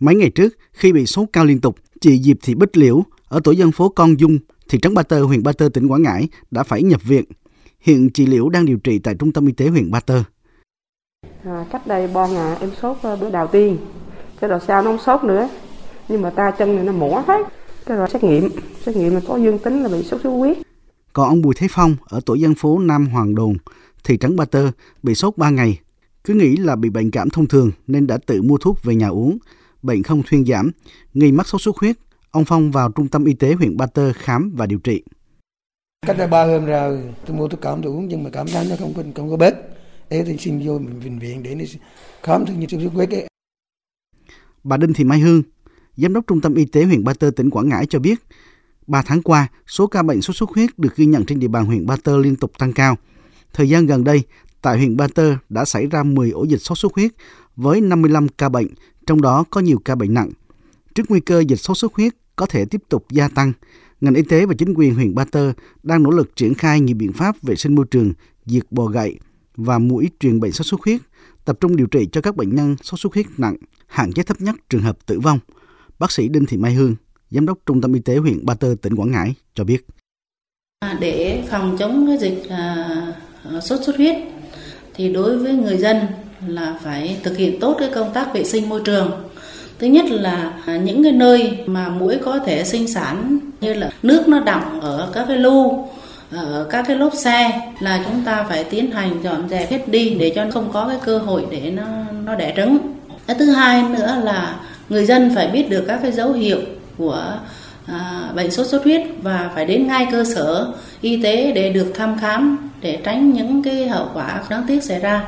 Mấy ngày trước, khi bị sốt cao liên tục, chị Diệp Thị Bích Liễu ở tổ dân phố Con Dung, thị trấn Ba Tơ, huyện Ba Tơ, tỉnh Quảng Ngãi đã phải nhập viện. Hiện chị Liễu đang điều trị tại Trung tâm Y tế huyện Ba Tơ. À, cách đây ba ngày em sốt ờ, bữa đầu tiên, cái rồi sau nó không sốt nữa, nhưng mà ta chân này nó mổ hết. Cái rồi xét nghiệm, xét nghiệm là có dương tính là bị sốt xuất huyết. Còn ông Bùi Thế Phong ở tổ dân phố Nam Hoàng Đồn, thị trấn Ba Tơ bị sốt 3 ngày. Cứ nghĩ là bị bệnh cảm thông thường nên đã tự mua thuốc về nhà uống. Bệnh không thuyên giảm, nghi mắc sốt xuất huyết. Ông Phong vào trung tâm y tế huyện Ba Tơ khám và điều trị. Cách đây ba hôm rồi, tôi mua thuốc cảm tôi uống nhưng mà cảm thấy nó không có, không có bớt. Thế thì xin vô bệnh viện để khám thức như sốt xuất huyết ấy. Bà Đinh Thị Mai Hương, Giám đốc Trung tâm Y tế huyện Ba Tơ tỉnh Quảng Ngãi cho biết, 3 tháng qua, số ca bệnh sốt xuất huyết được ghi nhận trên địa bàn huyện Ba Tơ liên tục tăng cao. Thời gian gần đây, tại huyện Ba Tơ đã xảy ra 10 ổ dịch sốt xuất huyết với 55 ca bệnh, trong đó có nhiều ca bệnh nặng. Trước nguy cơ dịch sốt xuất huyết có thể tiếp tục gia tăng, ngành y tế và chính quyền huyện Ba Tơ đang nỗ lực triển khai nhiều biện pháp vệ sinh môi trường, diệt bò gậy và mũi truyền bệnh sốt xuất huyết, tập trung điều trị cho các bệnh nhân sốt xuất huyết nặng, hạn chế thấp nhất trường hợp tử vong. Bác sĩ Đinh Thị Mai Hương, Giám đốc Trung tâm Y tế huyện Ba Tơ, tỉnh Quảng Ngãi cho biết. À, để phòng chống cái dịch à, sốt xuất huyết thì đối với người dân là phải thực hiện tốt cái công tác vệ sinh môi trường. Thứ nhất là những cái nơi mà mũi có thể sinh sản như là nước nó đọng ở các cái lu ở các cái lốp xe là chúng ta phải tiến hành dọn dẹp hết đi để cho không có cái cơ hội để nó nó đẻ trứng. Cái thứ hai nữa là người dân phải biết được các cái dấu hiệu của à, bệnh sốt xuất huyết và phải đến ngay cơ sở y tế để được thăm khám để tránh những cái hậu quả đáng tiếc xảy ra